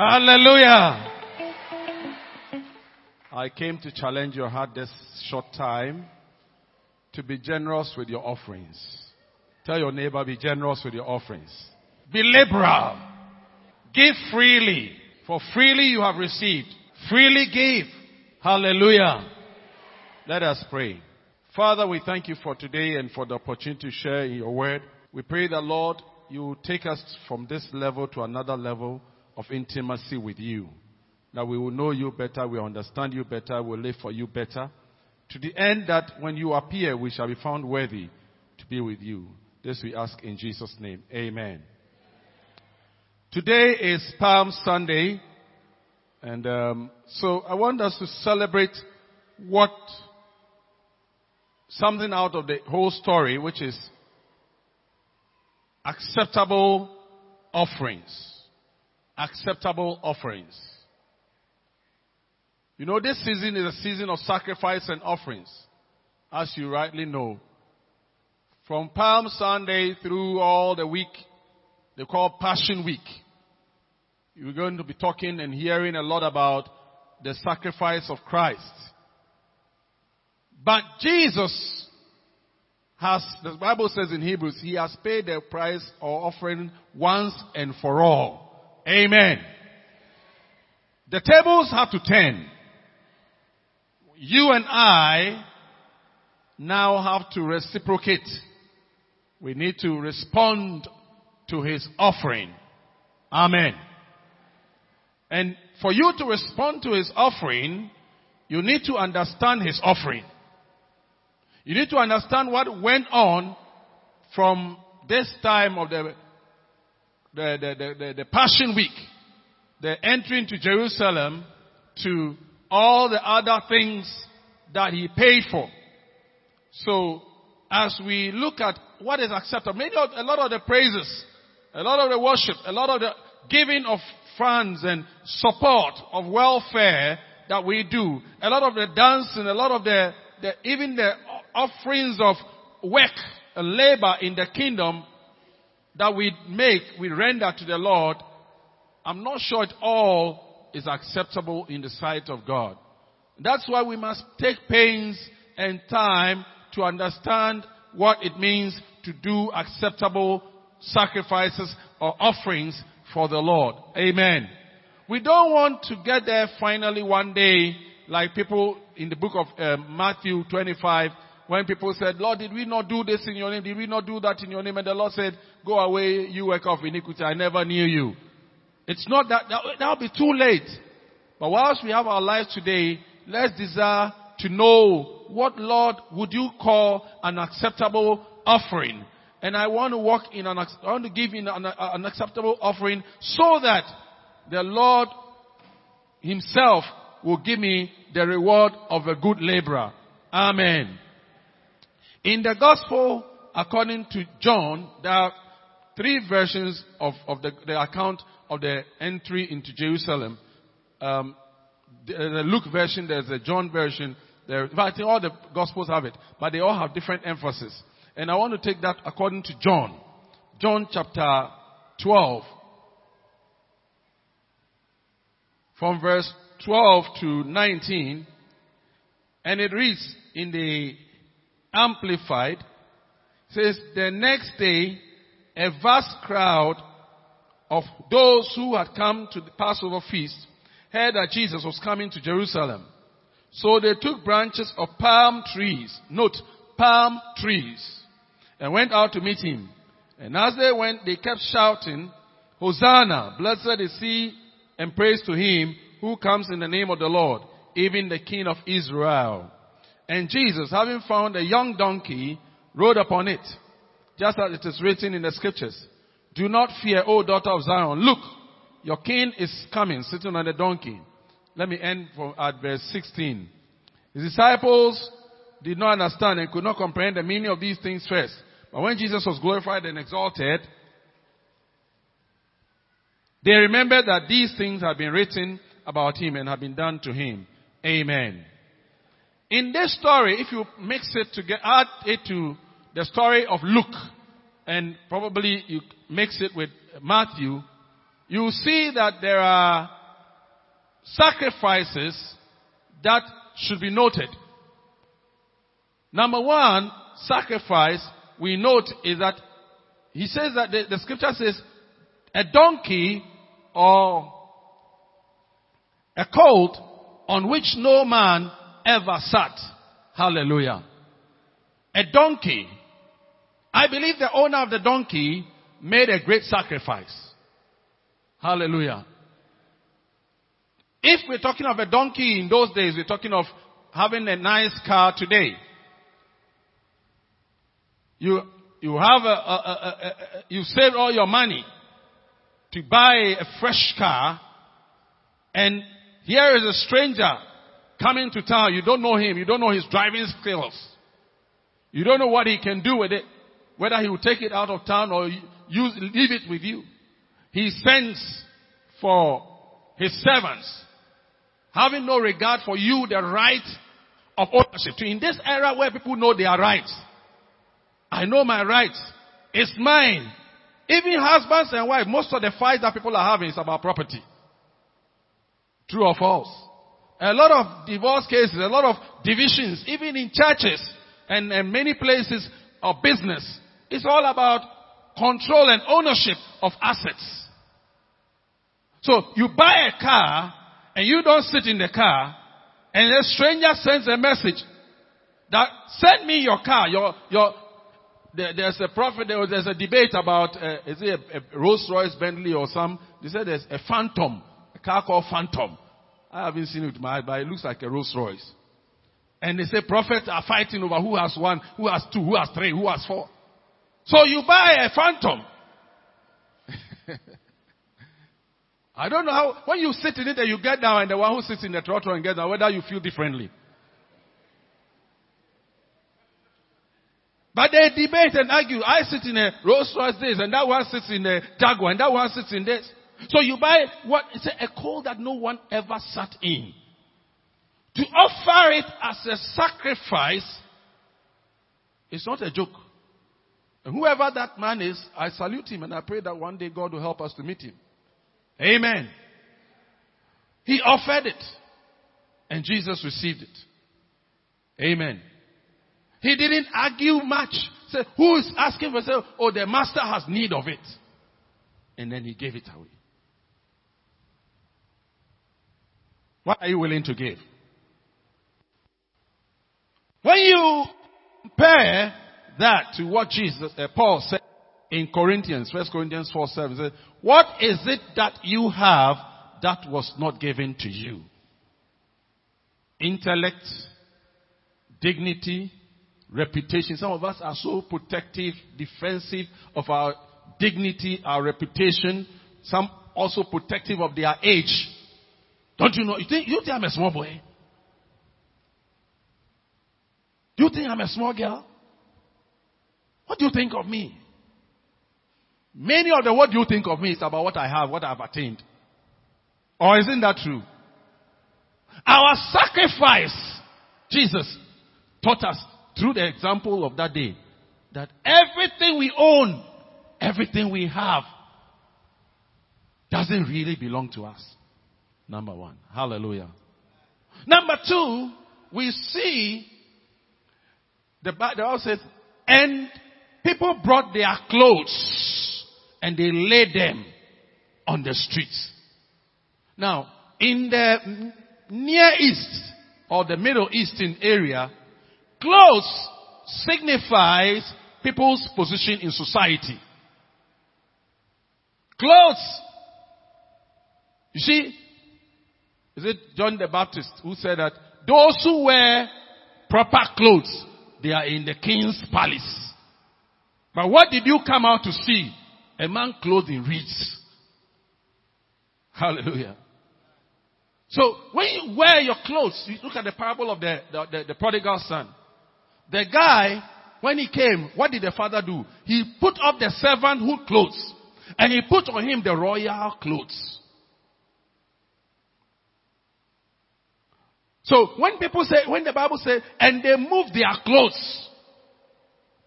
Hallelujah. I came to challenge your heart this short time to be generous with your offerings. Tell your neighbor, be generous with your offerings. Be liberal. Give freely. For freely you have received. Freely give. Hallelujah. Let us pray. Father, we thank you for today and for the opportunity to share your word. We pray that Lord, you take us from this level to another level of intimacy with you. That we will know you better, we understand you better, we'll live for you better. To the end that when you appear, we shall be found worthy to be with you. This we ask in Jesus' name. Amen. Today is Palm Sunday. And um, so I want us to celebrate what something out of the whole story, which is acceptable offerings. Acceptable offerings. You know, this season is a season of sacrifice and offerings, as you rightly know. From Palm Sunday through all the week, they call Passion Week. You're going to be talking and hearing a lot about the sacrifice of Christ. But Jesus has, the Bible says in Hebrews, He has paid the price or offering once and for all. Amen. The tables have to turn. You and I now have to reciprocate. We need to respond to His offering. Amen. And for you to respond to His offering, you need to understand His offering. You need to understand what went on from this time of the, the, the, the, the Passion Week, the entry into Jerusalem to all the other things that he paid for. So, as we look at what is acceptable, maybe a lot of the praises, a lot of the worship, a lot of the giving of funds and support of welfare that we do, a lot of the dancing, a lot of the, the even the offerings of work, labor in the kingdom that we make, we render to the Lord, I'm not sure it all is acceptable in the sight of God. That's why we must take pains and time to understand what it means to do acceptable sacrifices or offerings for the Lord. Amen. We don't want to get there finally one day like people in the book of uh, Matthew 25 when people said, Lord, did we not do this in your name? Did we not do that in your name? And the Lord said, go away, you work of iniquity. I never knew you. It's not that, that, that'll be too late. But whilst we have our lives today, let's desire to know what Lord would you call an acceptable offering. And I want to walk in an, I want to give in an, an acceptable offering so that the Lord himself will give me the reward of a good laborer. Amen. In the gospel, according to John, there are three versions of, of the, the account of the entry into Jerusalem. Um, the, the Luke version, there's a John version. There, in fact, all the gospels have it, but they all have different emphasis. And I want to take that according to John. John chapter 12. From verse 12 to 19. And it reads in the Amplified says, the next day, a vast crowd of those who had come to the Passover feast heard that Jesus was coming to Jerusalem. So they took branches of palm trees, note, palm trees, and went out to meet him. And as they went, they kept shouting, Hosanna, blessed is he, and praise to him who comes in the name of the Lord, even the King of Israel. And Jesus, having found a young donkey, rode upon it, just as it is written in the scriptures. Do not fear, O daughter of Zion. Look, your king is coming, sitting on a donkey. Let me end from at verse 16. His disciples did not understand and could not comprehend the meaning of these things first. But when Jesus was glorified and exalted, they remembered that these things had been written about him and had been done to him. Amen. In this story, if you mix it together, add it to the story of Luke, and probably you mix it with Matthew, you see that there are sacrifices that should be noted. Number one sacrifice we note is that he says that the, the scripture says a donkey or a colt on which no man ever sat. Hallelujah. A donkey. I believe the owner of the donkey made a great sacrifice. Hallelujah. If we're talking of a donkey in those days, we're talking of having a nice car today. You, you have a, a, a, you saved all your money to buy a fresh car and here is a stranger coming to town. You don't know him. You don't know his driving skills. You don't know what he can do with it. Whether he will take it out of town or use, leave it with you. He sends for his servants, having no regard for you, the right of ownership. In this era where people know their rights, I know my rights. It's mine. Even husbands and wives, most of the fights that people are having is about property. True or false? A lot of divorce cases, a lot of divisions, even in churches and, and many places of business. It's all about control and ownership of assets. So you buy a car and you don't sit in the car and a stranger sends a message that send me your car, your, your, there's a prophet, there was, there's a debate about, uh, is it a, a Rolls Royce Bentley or some, they said there's a Phantom, a car called Phantom. I haven't seen it with my eyes, but it looks like a Rolls Royce. And they say prophets are fighting over who has one, who has two, who has three, who has four. So you buy a phantom. I don't know how, when you sit in it and you get down and the one who sits in the throttle and gets down, whether you feel differently. But they debate and argue. I sit in a Rolls Royce this and that one sits in a Jaguar and that one sits in this. So you buy what? It's a coal that no one ever sat in. To offer it as a sacrifice is not a joke. And whoever that man is, I salute him and I pray that one day God will help us to meet him. Amen. He offered it and Jesus received it. Amen. He didn't argue much. Say, who is asking for oh, the master has need of it. And then he gave it away. What are you willing to give? When you compare that to what Jesus, uh, Paul said in Corinthians, 1 Corinthians 4 7, said, what is it that you have that was not given to you? Intellect, dignity, reputation. Some of us are so protective, defensive of our dignity, our reputation. Some also protective of their age. Don't you know? You think, you think I'm a small boy? You think I'm a small girl? What do you think of me? Many of the what you think of me is about what I have, what I've attained. Or isn't that true? Our sacrifice, Jesus taught us through the example of that day that everything we own, everything we have, doesn't really belong to us. Number one. Hallelujah. Number two, we see the Bible says, and people brought their clothes and they laid them on the streets. Now, in the Near East or the Middle Eastern area, clothes signifies people's position in society. Clothes. You see, is it John the Baptist who said that those who wear proper clothes, they are in the king's palace. But what did you come out to see? A man clothed in reeds. Hallelujah. So when you wear your clothes, you look at the parable of the, the, the, the prodigal son. The guy, when he came, what did the father do? He put up the servanthood clothes and he put on him the royal clothes. So when people say, when the Bible says, and they move their clothes,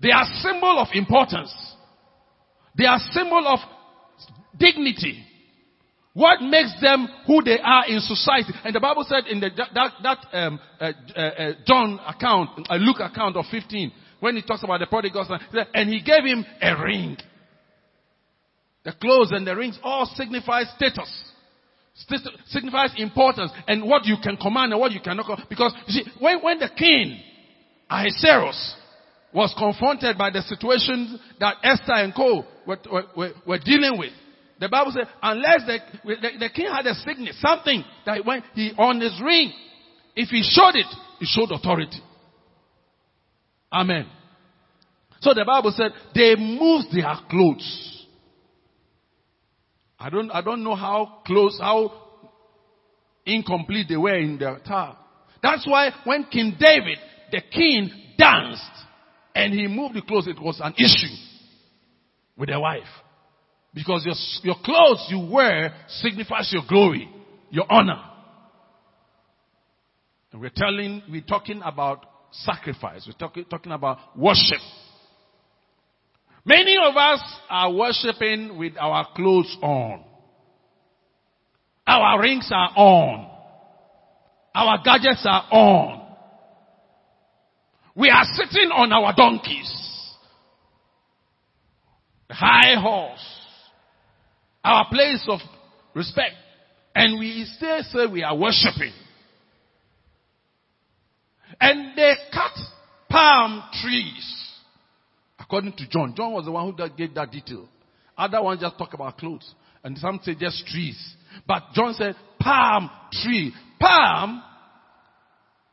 they are symbol of importance. They are symbol of dignity. What makes them who they are in society? And the Bible said in the, that, that um, uh, uh, uh, John account, uh, Luke account of 15, when he talks about the prodigal son, and he gave him a ring. The clothes and the rings all signify status. Signifies importance and what you can command and what you cannot command. Because you see, when, when the king, Ahasuerus, was confronted by the situations that Esther and Co. Were, were, were dealing with, the Bible said, unless the, the, the, king had a signet, something that when he on his ring, if he showed it, he showed authority. Amen. So the Bible said they moved their clothes. I don't, I don't know how close, how incomplete they were in their tower. That's why when King David, the king, danced and he moved the clothes, it was an issue with the wife. Because your, your clothes you wear signifies your glory, your honor. And we're telling, we're talking about sacrifice. We're talking, talking about worship. Many of us are worshiping with our clothes on. Our rings are on. Our gadgets are on. We are sitting on our donkeys. High horse our place of respect. And we still say we are worshipping. And they cut palm trees. According to John. John was the one who gave that detail. Other ones just talk about clothes. And some say just trees. But John said palm tree. Palm,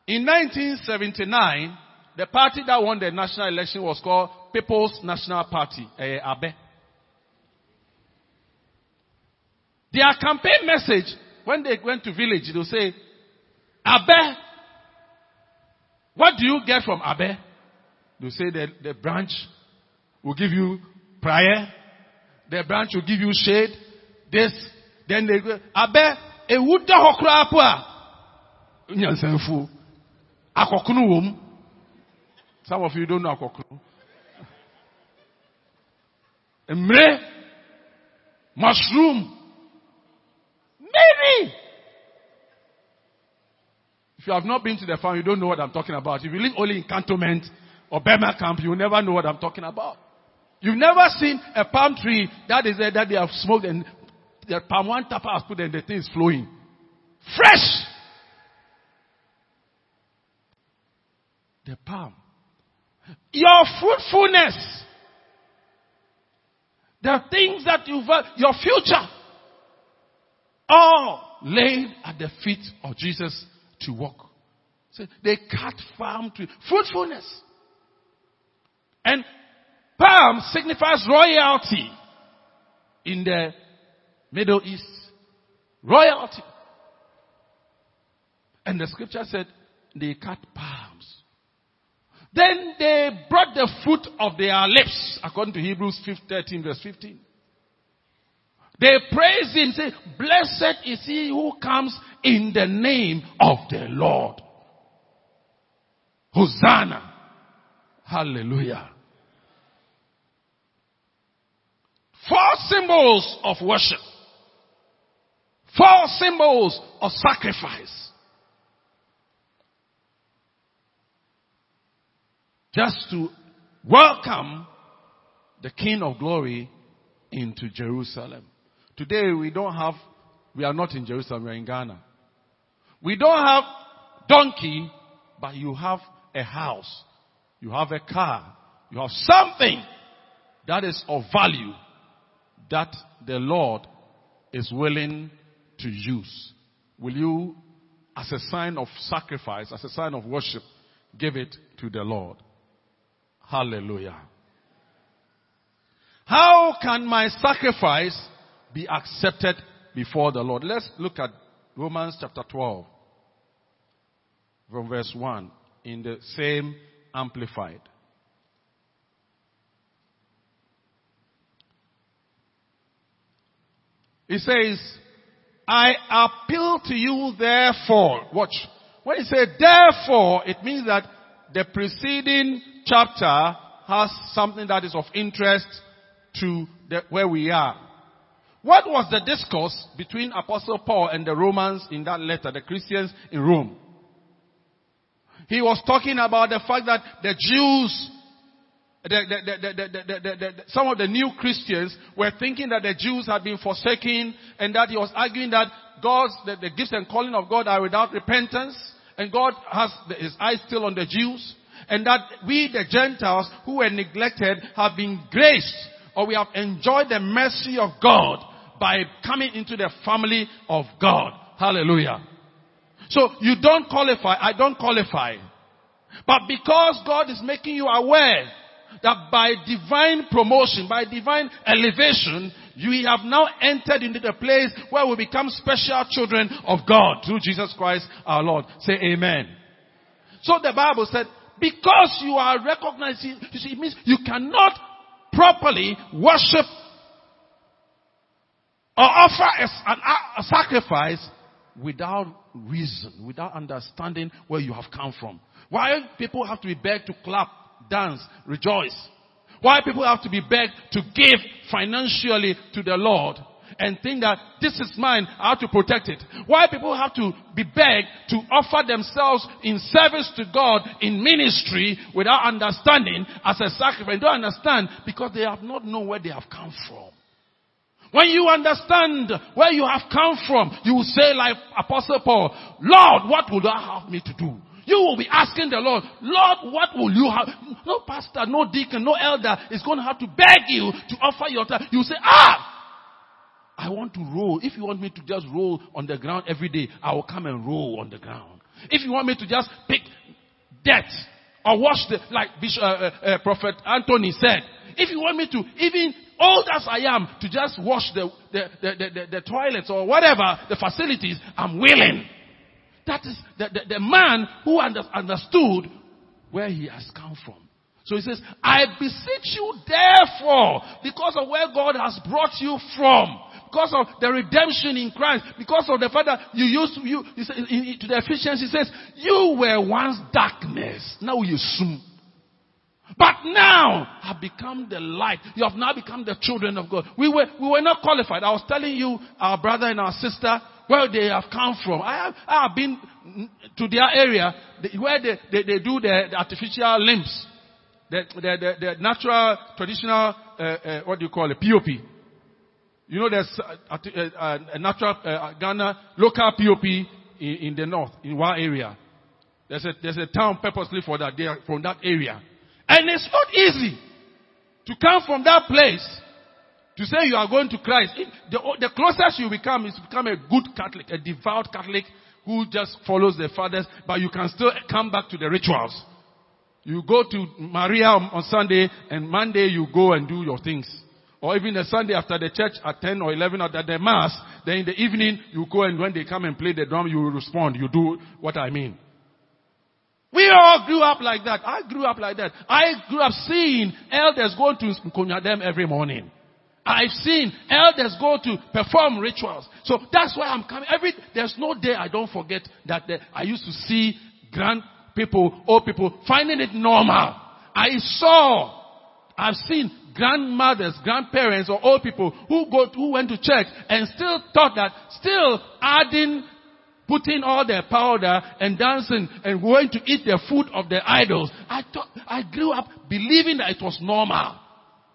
in 1979, the party that won the national election was called People's National Party, eh, Abe. Their campaign message, when they went to village, they'll say, Abe, what do you get from Abe? They'll say the, the branch will give you prayer. The branch will give you shade. This, then they go, Abe, a wuda hokra apua. Nyansenfu. Akokunu wom. Some of you don't know akokunu. Emre, mushroom, Maybe. If you have not been to the farm, you don't know what I'm talking about. If you live only in cantonment or Burma camp, you will never know what I'm talking about. You've never seen a palm tree that is there that they have smoked and the palm one tapa has put and the thing is flowing. Fresh! The palm. Your fruitfulness. The things that you've, your future all laid at the feet of Jesus to walk. So they cut palm tree. Fruitfulness. And palm signifies royalty in the Middle East. Royalty. And the scripture said they cut palms. Then they brought the fruit of their lips, according to Hebrews 13 verse 15. They praise him, say, blessed is he who comes in the name of the Lord. Hosanna. Hallelujah. Four symbols of worship. Four symbols of sacrifice. Just to welcome the King of Glory into Jerusalem. Today we don't have, we are not in Jerusalem, we are in Ghana. We don't have donkey, but you have a house. You have a car. You have something that is of value that the Lord is willing to use. Will you, as a sign of sacrifice, as a sign of worship, give it to the Lord? Hallelujah. How can my sacrifice be accepted before the Lord. Let's look at Romans chapter 12 from verse 1 in the same amplified. He says, I appeal to you therefore. Watch. When he said therefore, it means that the preceding chapter has something that is of interest to the, where we are. What was the discourse between Apostle Paul and the Romans in that letter, the Christians in Rome? He was talking about the fact that the Jews, the, some of the new Christians were thinking that the Jews had been forsaken and that he was arguing that God's, the, gifts and calling of God are without repentance and God has his eyes still on the Jews and that we the Gentiles who were neglected have been graced or we have enjoyed the mercy of God by coming into the family of God. Hallelujah. So you don't qualify, I don't qualify. But because God is making you aware that by divine promotion, by divine elevation, you have now entered into the place where we become special children of God through Jesus Christ our Lord. Say amen. So the Bible said, because you are recognizing, you see, it means you cannot properly worship or offer a, sacrifice without reason, without understanding where you have come from. Why people have to be begged to clap, dance, rejoice? Why people have to be begged to give financially to the Lord and think that this is mine, I have to protect it. Why people have to be begged to offer themselves in service to God in ministry without understanding as a sacrifice. They don't understand because they have not known where they have come from. When you understand where you have come from, you will say like Apostle Paul, Lord, what would I have me to do? You will be asking the Lord, Lord, what will you have? No pastor, no deacon, no elder is going to have to beg you to offer your time. You say, ah, I want to roll. If you want me to just roll on the ground every day, I will come and roll on the ground. If you want me to just pick dirt or wash the, like Bishop, uh, uh, uh, Prophet Anthony said, if you want me to even old as I am to just wash the, the, the, the, the toilets or whatever, the facilities, I'm willing. That is the, the, the man who under, understood where he has come from. So he says, I beseech you therefore, because of where God has brought you from, because of the redemption in Christ, because of the fact that you used to, you, to the Ephesians, he says, you were once darkness, now you soon but now have become the light. You have now become the children of God. We were, we were not qualified. I was telling you, our brother and our sister, where they have come from. I have, I have been to their area where they, they, they do the, the, artificial limbs. The, the, the, the natural, traditional, uh, uh, what do you call it, POP. You know, there's a, a, a natural uh, Ghana local POP in, in, the north, in one area. There's a, there's a town purposely for that, they are from that area. And it's not easy to come from that place to say you are going to Christ. The, the closest you become is become a good Catholic, a devout Catholic who just follows the fathers, but you can still come back to the rituals. You go to Maria on Sunday and Monday you go and do your things. Or even the Sunday after the church at 10 or 11 at the mass, then in the evening you go and when they come and play the drum you respond. You do what I mean. We all grew up like that. I grew up like that. I grew up seeing elders going to Kunyadem every morning. I've seen elders go to perform rituals. So that's why I'm coming. Every, there's no day I don't forget that the, I used to see grand people, old people, finding it normal. I saw, I've seen grandmothers, grandparents, or old people who go, who went to church and still thought that still adding putting all their powder and dancing and going to eat the food of the idols. I thought, I grew up believing that it was normal.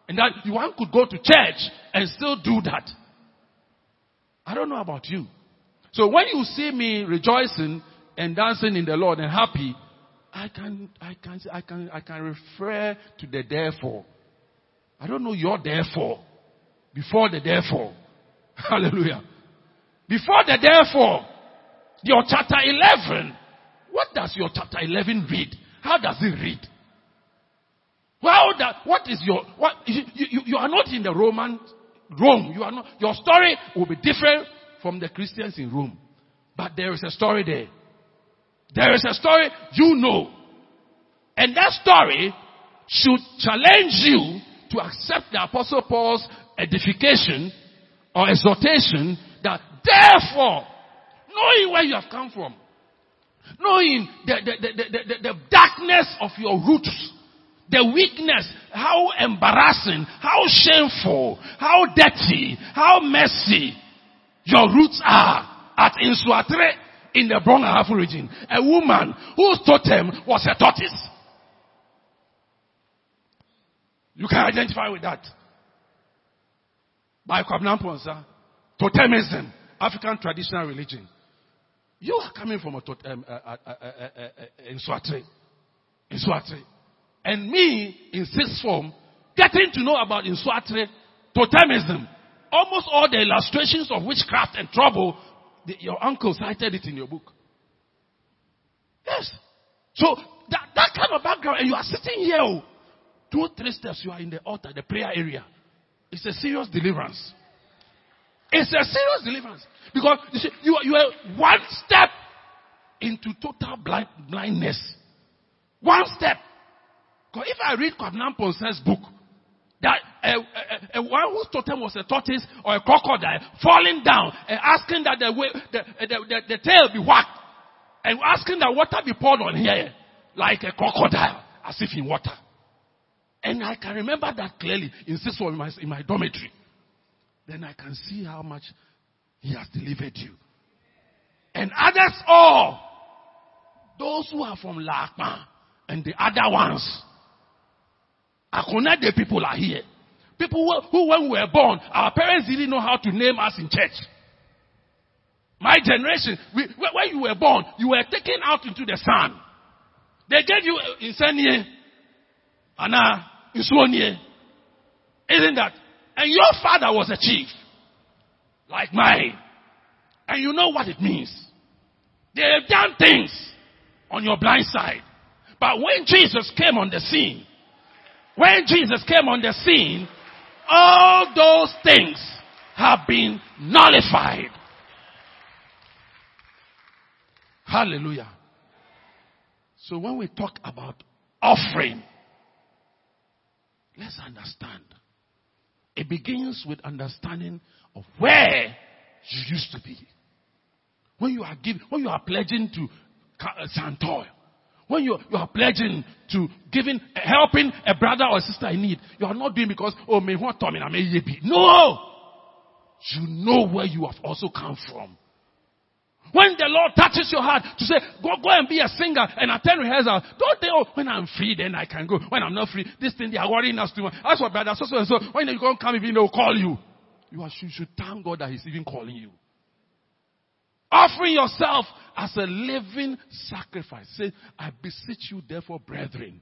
And that one could go to church and still do that. I don't know about you. So when you see me rejoicing and dancing in the Lord and happy, I can, I can, I can, I can refer to the therefore. I don't know your therefore. Before the therefore. Hallelujah. Before the therefore. Your chapter 11. What does your chapter 11 read? How does it read? How that, what is your, what, you, you, you are not in the Roman Rome. You are not, your story will be different from the Christians in Rome. But there is a story there. There is a story you know. And that story should challenge you to accept the apostle Paul's edification or exhortation that therefore knowing where you have come from, knowing the, the, the, the, the darkness of your roots, the weakness, how embarrassing, how shameful, how dirty, how messy your roots are at Nsoatre in the Brong region. A woman whose totem was a tortoise. You can identify with that. By Kwabena Amponsah, totemism, African traditional religion. You are coming from a tot- um, uh, uh, uh, in Nsoatre. In Nsoatre. And me, in sixth form, getting to know about in Nsoatre, totemism. Almost all the illustrations of witchcraft and trouble, the, your uncle cited it in your book. Yes. So that, that kind of background, and you are sitting here, oh, two, three steps, you are in the altar, the prayer area. It's a serious deliverance. It's a serious deliverance. Because you see, you, you are one step into total blind, blindness. One step. If I read Kwabena Amponsah's book, that a, a, a, one whose totem was a tortoise or a crocodile falling down and asking that the, way, the, the, the, the tail be whacked and asking that water be poured on here like a crocodile as if in water. And I can remember that clearly in in my, in my dormitory. Then I can see how much he has delivered you. And others all, those who are from Lakma and the other ones, the people are here. People who, who, when we were born, our parents didn't know how to name us in church. My generation, we, when you were born, you were taken out into the sun. They gave you uh, Insanie, Anna, Iswonie. Isn't that? And your father was a chief, like mine. And you know what it means. They have done things on your blind side. But when Jesus came on the scene, when Jesus came on the scene, all those things have been nullified. Hallelujah. So when we talk about offering, let's understand. It begins with understanding of where you used to be. When you are giving, when you are pledging to uh, Santoy, when you, you are pledging to giving, helping a brother or sister in need, you are not doing because, oh, me what I may be. No! You know where you have also come from. When the Lord touches your heart to say, go, go and be a singer and attend rehearsal, don't think, oh, when I'm free, then I can go. When I'm not free, this thing they are worrying us too much. That's what brother so so so. When you go come, even they'll call you. You, are, you should thank God that He's even calling you. Offering yourself as a living sacrifice. Say, I beseech you, therefore, brethren,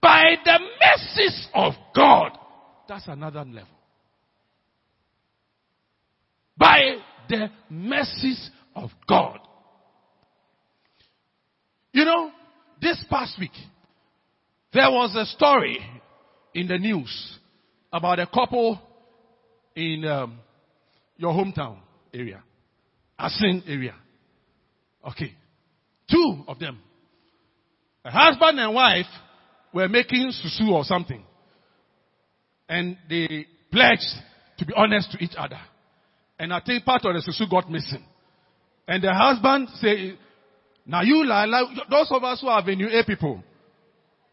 by the mercies of God. That's another level. By the mercies of God. You know, this past week, there was a story in the news about a couple in um, your hometown area, Assin area. Okay. Two of them. A husband and wife were making susu or something. And they pledged to be honest to each other. And I think part of the susu got missing. And the husband say, now you lie, lie, those of us who are Avenue A people,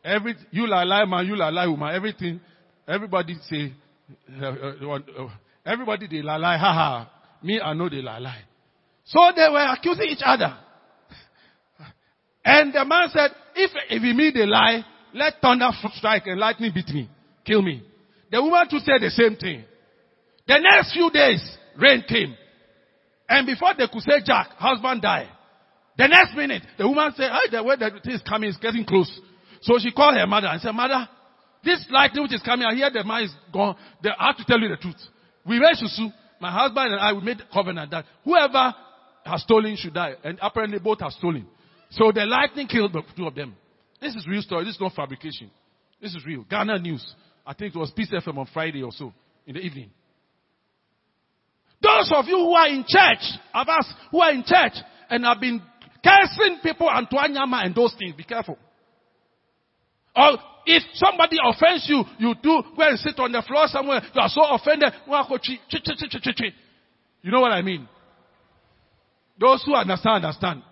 every, you lie, lie man, you lie, lie woman, everything, everybody say, uh, uh, uh, everybody they lie, lie, ha ha. Me, I know they lie, lie. So they were accusing each other. And the man said, if, if he me they lie, let thunder strike and lightning beat me, kill me. The woman too said the same thing. The next few days, rain came. And before they could say Jack, husband died. The next minute, the woman said, hey, the way the thing is coming is getting close. So she called her mother and said, mother, this lightning which is coming, I hear the man is gone. They, I have to tell you the truth. We went to sue. My husband and I, we made a covenant that whoever has stolen should die. And apparently both have stolen. So the lightning killed the two of them. This is real story. This is not fabrication. This is real. Ghana News. I think it was Peace FM on Friday or so in the evening. Those of you who are in church, of us who are in church and have been cursing people and Tuanyama and those things, be careful. Or if somebody offends you, you do go and sit on the floor somewhere, you are so offended. You know what I mean? Those who understand, understand.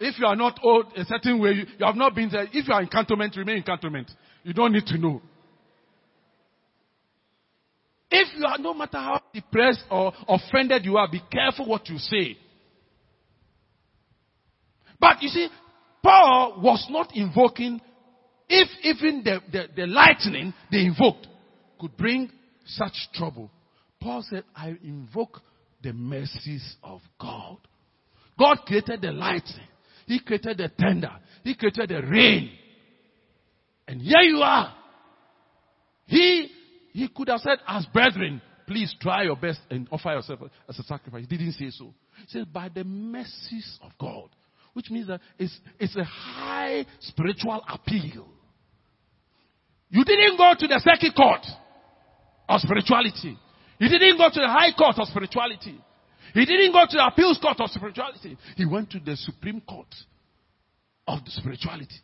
If you are not old a certain way, you, you have not been there. If you are in cantonment, remain in cantonment. You don't need to know. If you are, no matter how depressed or offended you are, be careful what you say. But you see, Paul was not invoking, if even the, the, the lightning they invoked could bring such trouble. Paul said, I invoke the mercies of God. God created the lightning. He created the thunder. He created the rain. And here you are. He, he could have said, as brethren, please try your best and offer yourself as a sacrifice. He didn't say so. He said, by the mercies of God. Which means that it's, it's a high spiritual appeal. You didn't go to the circuit court of spirituality. You didn't go to the high court of spirituality. He didn't go to the appeals court of spirituality. He went to the supreme court of the spirituality.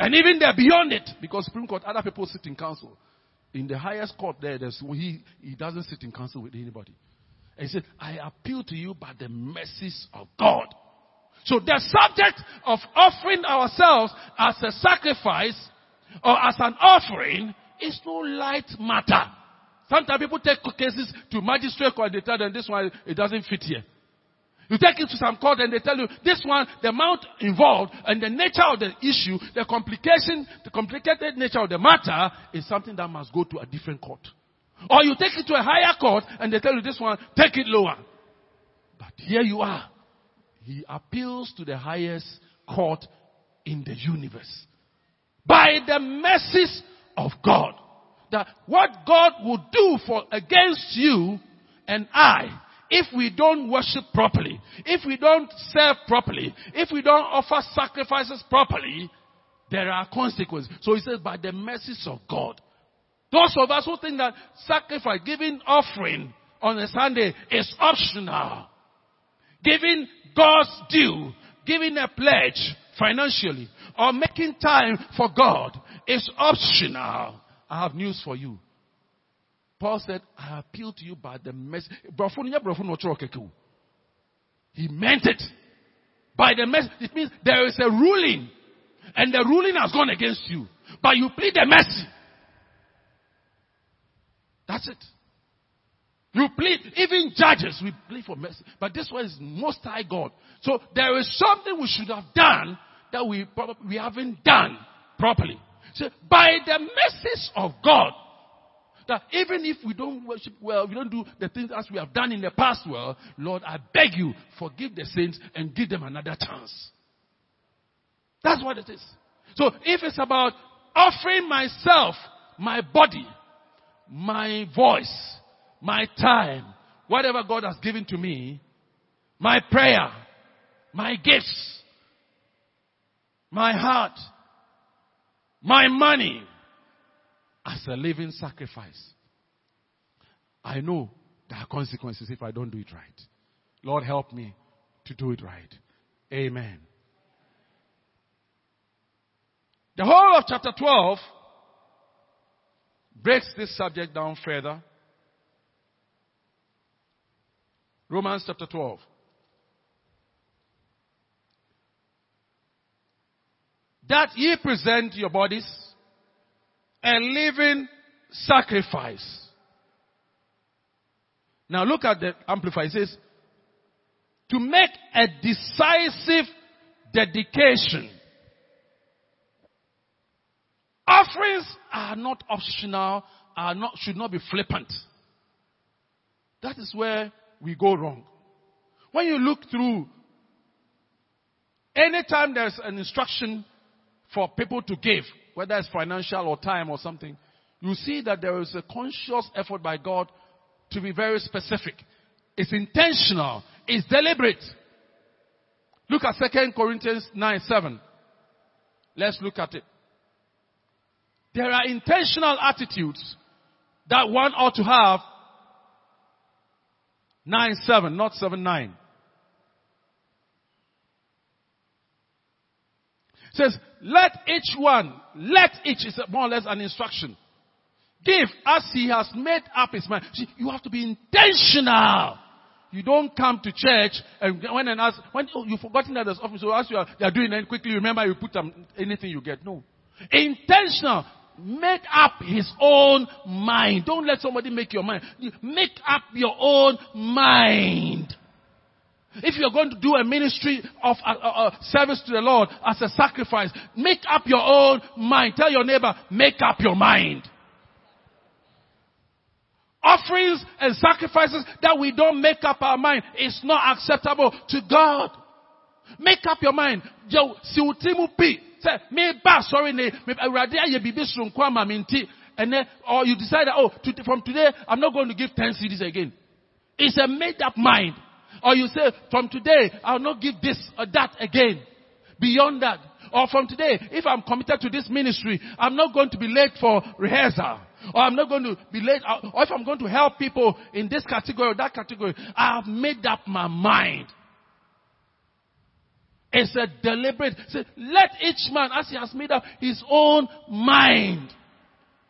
And even there beyond it, because Supreme Court, other people sit in council. In the highest court there, he, he doesn't sit in council with anybody. And he said, I appeal to you by the mercies of God. So the subject of offering ourselves as a sacrifice or as an offering is no light matter. Sometimes people take cases to magistrate court and they tell them this one, it doesn't fit here. You take it to some court and they tell you this one, the amount involved and the nature of the issue, the complication, the complicated nature of the matter is something that must go to a different court. Or you take it to a higher court and they tell you this one, take it lower. But here you are. He appeals to the highest court in the universe. By the mercies of God. That what God will do for against you and I if we don't worship properly, if we don't serve properly, if we don't offer sacrifices properly, there are consequences. So he says, by the mercies of God. Those of us who think that sacrifice, giving offering on a Sunday is optional. Giving God's due, giving a pledge financially, or making time for God is optional. I have news for you. Paul said, I appeal to you by the mercy. He meant it. By the mercy. It means there is a ruling. And the ruling has gone against you. But you plead the mercy. That's it. You plead, even judges, we plead for mercy. But this one is most high God. So there is something we should have done that we probably we haven't done properly. So by the mercies of God, that even if we don't worship well, we don't do the things as we have done in the past well, Lord, I beg you, forgive the saints and give them another chance. That's what it is. So if it's about offering myself, my body, my voice, my time, whatever God has given to me, my prayer, my gifts, my heart, my money, as a living sacrifice. I know there are consequences if I don't do it right. Lord, help me to do it right. Amen. The whole of chapter 12 breaks this subject down further. Romans chapter 12. That ye present your bodies a living sacrifice. Now look at the Amplified. It says, to make a decisive dedication. Offerings are not optional, are not, should not be flippant. That is where we go wrong. When you look through, anytime there's an instruction for people to give, whether it's financial or time or something, you see that there is a conscious effort by God to be very specific. It's intentional. It's deliberate. Look at 2 Corinthians 9 7. Let's look at it. There are intentional attitudes that one ought to have. 9 7, not 7 9. Says, let each one, let each is more or less an instruction. Give as he has made up his mind. See, you have to be intentional You don't come to church and when and ask, when oh, you've forgotten that there's office, so as you are, they are doing it, quickly remember you put them, anything you get. No. Intentional. Make up his own mind. Don't let somebody make your mind. Make up your own mind. If you're going to do a ministry of uh, uh, uh, service to the Lord as a sacrifice, make up your own mind. Tell your neighbor, make up your mind. Offerings and sacrifices that we don't make up our mind is not acceptable to God. Make up your mind. Say, me sorry ne, me or you decide that, oh, from today, I'm not going to give 10 cedis again. It's a made up mind. Or you say, from today, I'll not give this or that again. Beyond that. Or from today, if I'm committed to this ministry, I'm not going to be late for rehearsal. Or I'm not going to be late. Or if I'm going to help people in this category or that category, I've made up my mind. It's a deliberate. Say, let each man, as he has made up his own mind,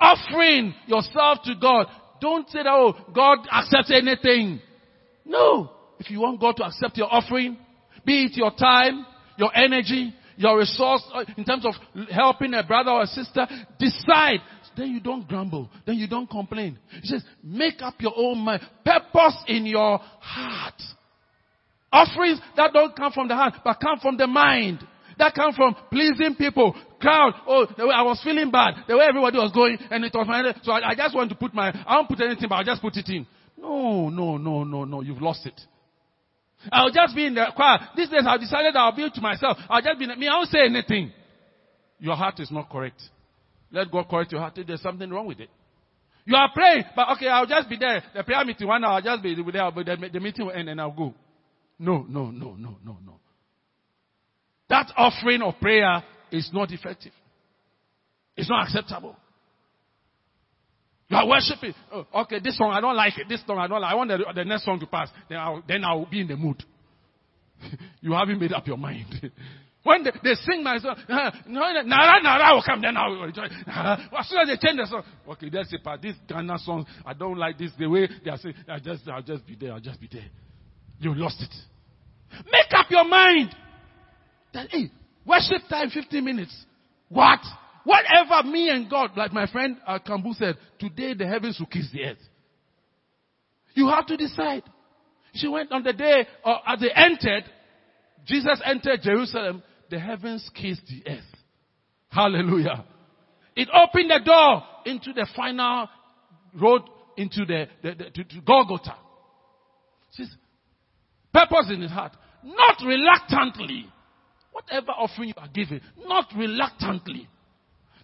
offering yourself to God. Don't say that, oh, God accepts anything. No. If you want God to accept your offering, be it your time, your energy, your resource uh, in terms of helping a brother or a sister, decide. Then you don't grumble. Then you don't complain. He says, make up your own mind. Purpose in your heart. Offerings that don't come from the heart, but come from the mind. That come from pleasing people. Crowd. Oh, way I was feeling bad. The way everybody was going, and it was my. So I, I just want to put my. I don't put anything, but I'll just put it in. No, no, no, no, no. You've lost it. I'll just be in the choir. These days I've decided I'll be to myself. I'll just be in, the, me. I won't say anything. Your heart is not correct. Let God correct your heart there's something wrong with it. You are praying, but okay, I'll just be there. The prayer meeting, one hour, I'll just be there, but the, the meeting will end and I'll go. No, no, no, no, no, no. That offering of prayer is not effective. It's not acceptable. You are worshiping. Oh, okay, this song I don't like it. This song I don't like. I want the, the next song to pass. Then I'll, then I'll be in the mood. you haven't made up your mind. when they, they sing my song, Nara Nara will come. Then I will enjoy. As soon as they change the song, okay, that's it. But this Ghana song, I don't like this. The way they are saying, I just, I'll just be there. I'll just be there. You lost it. Make up your mind. That hey, worship time 15 minutes. What? Whatever me and God, like my friend uh, Kambu said, today the heavens will kiss the earth. You have to decide. She went on the day, uh, as they entered, Jesus entered Jerusalem, the heavens kissed the earth. Hallelujah. It opened the door into the final road into the, the, the to, to Golgotha. Purpose in his heart. Not reluctantly. Whatever offering you are giving, not reluctantly.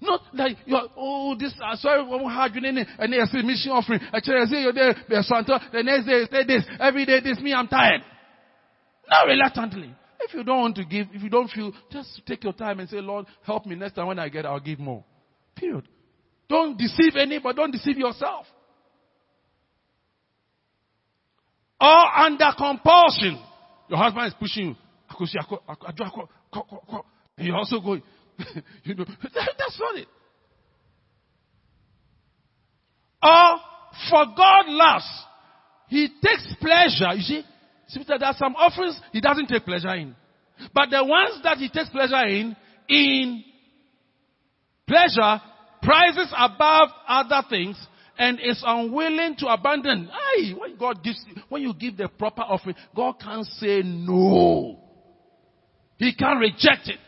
Not like you are, oh, this, uh, sorry, what hard you and then you say mission offering. Actually, I say you're there, the next day, say this, every day, this, me, I'm tired. Not reluctantly. If you don't want to give, if you don't feel, just take your time and say, Lord, help me next time when I get, I'll give more. Period. Don't deceive anybody, don't deceive yourself. Or under compulsion. Your husband is pushing you. And you're also going, you know, that, that's not it. Or for God loves, He takes pleasure. You see, see there are some offerings He doesn't take pleasure in. But the ones that He takes pleasure in, in pleasure, prizes above other things, and is unwilling to abandon. Aye, when God gives, when you give the proper offering, God can't say no. He can't reject it.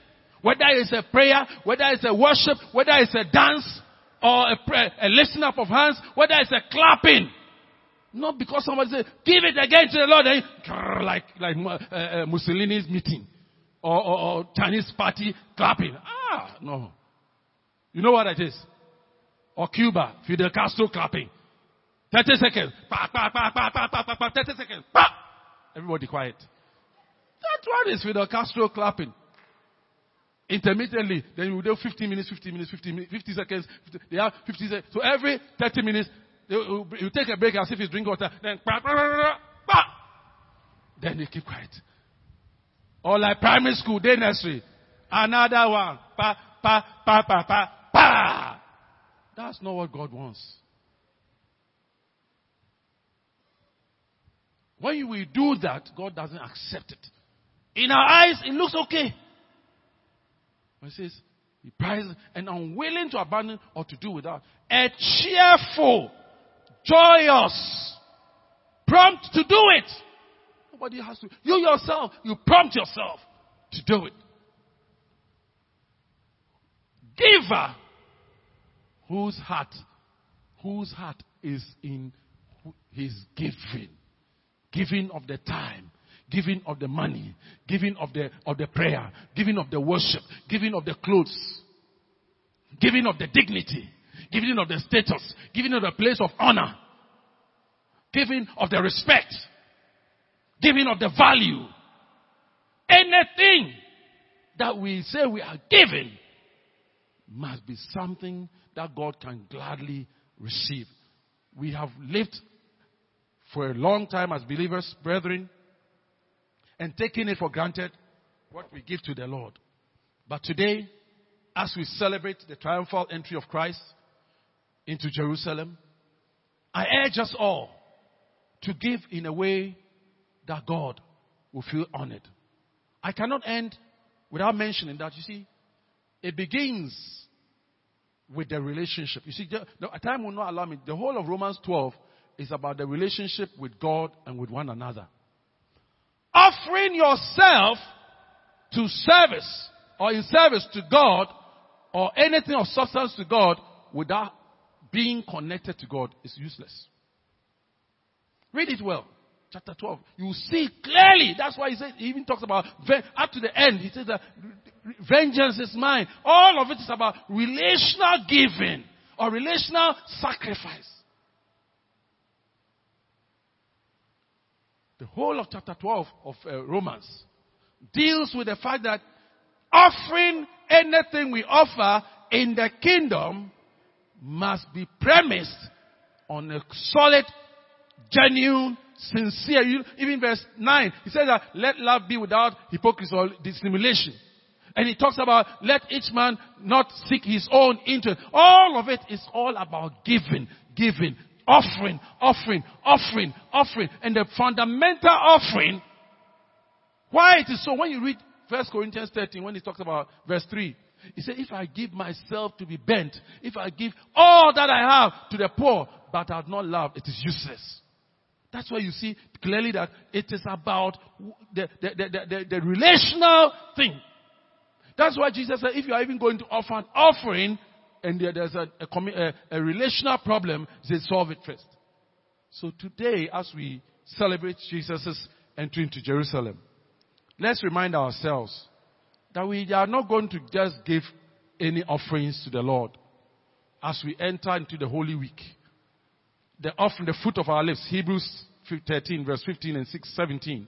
Whether it's a prayer, whether it's a worship, whether it's a dance, or a, prayer, a lifting up of hands, whether it's a clapping. Not because somebody says, give it again to the Lord, and like, like uh, uh, Mussolini's meeting. Or, or, or Chinese party clapping. Ah, no. You know what it is? Or Cuba, Fidel Castro clapping. 30 seconds. 30 seconds. Everybody quiet. That one is Fidel Castro clapping intermittently, then you do 15 minutes, 15 minutes, 15 minutes, 50 seconds. 50, they have 50 seconds. So every 30 minutes, you, you take a break as if it's drink water. Then, bah, bah, bah, then they keep quiet. Or like primary school, day nursery. Another one. Pa, pa, pa, pa, pa, pa. That's not what God wants. When we do that, God doesn't accept it. In our eyes, it looks okay. He says, he prizes and unwilling to abandon or to do without. A cheerful, joyous, prompt to do it. Nobody has to. You yourself, you prompt yourself to do it. Giver, whose heart, whose heart is in his giving, giving of the time, giving of the money, giving of the, of the prayer, giving of the worship, giving of the clothes, giving of the dignity, giving of the status, giving of the place of honor, giving of the respect, giving of the value. Anything that we say we are giving must be something that God can gladly receive. We have lived for a long time as believers, brethren, and taking it for granted what we give to the Lord. But today, as we celebrate the triumphal entry of Christ into Jerusalem, I urge us all to give in a way that God will feel honored. I cannot end without mentioning that, you see, it begins with the relationship. You see, the, time will not allow me. The whole of Romans 12 is about the relationship with God and with one another offering yourself to service or in service to God or anything of substance to God without being connected to God is useless. Read it well. Chapter 12. You see clearly. That's why he says, he even talks about, up to the end, he says that vengeance is mine. All of it is about relational giving or relational sacrifice. The whole of chapter 12 of uh, Romans deals with the fact that offering anything we offer in the kingdom must be premised on a solid, genuine, sincere. Even verse 9, he says that let love be without hypocrisy or dissimulation. And he talks about let each man not seek his own interest. All of it is all about giving, giving, offering, offering, offering, offering. And the fundamental offering, why it is so, when you read 1 Corinthians 13, when he talks about verse 3, he said, if I give myself to be bent, if I give all that I have to the poor, but I have not love, it is useless. That's why you see clearly that it is about the, the, the, the, the relational thing. That's why Jesus said, if you are even going to offer an offering, and there's a, a, a relational problem, they solve it first. So today, as we celebrate Jesus' entry into Jerusalem, let's remind ourselves that we are not going to just give any offerings to the Lord as we enter into the Holy Week. The offering, the fruit of our lips, Hebrews 13, verse 15 and 6, 17.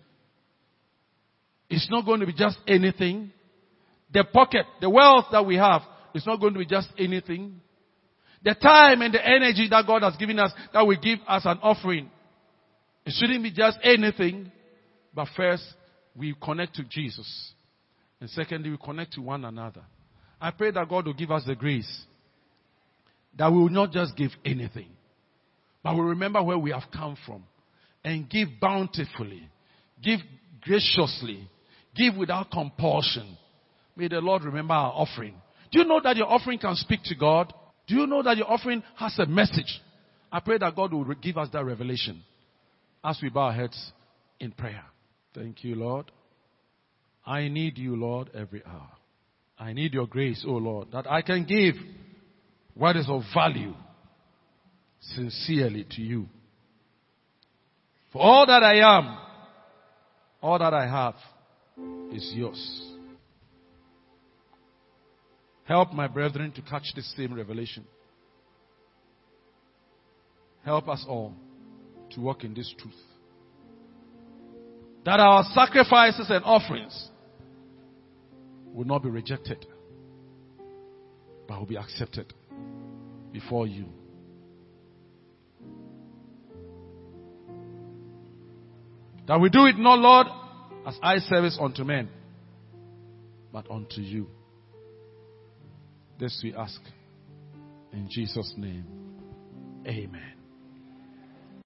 It's not going to be just anything. The pocket, the wealth that we have, it's not going to be just anything. The time and the energy that God has given us, that we give as an offering, it shouldn't be just anything. But first, we connect to Jesus. And secondly, we connect to one another. I pray that God will give us the grace that we will not just give anything, but we remember where we have come from and give bountifully, give graciously, give without compulsion. May the Lord remember our offering. Do you know that your offering can speak to God? Do you know that your offering has a message? I pray that God will give us that revelation as we bow our heads in prayer. Thank you, Lord. I need you, Lord, every hour. I need your grace, O oh Lord, that I can give what is of value sincerely to you. For all that I am, all that I have is yours. Help my brethren to catch this same revelation. Help us all to walk in this truth. That our sacrifices and offerings will not be rejected, but will be accepted before you. That we do it not, Lord, as eye service unto men, but unto you. This we ask. In Jesus' name. Amen.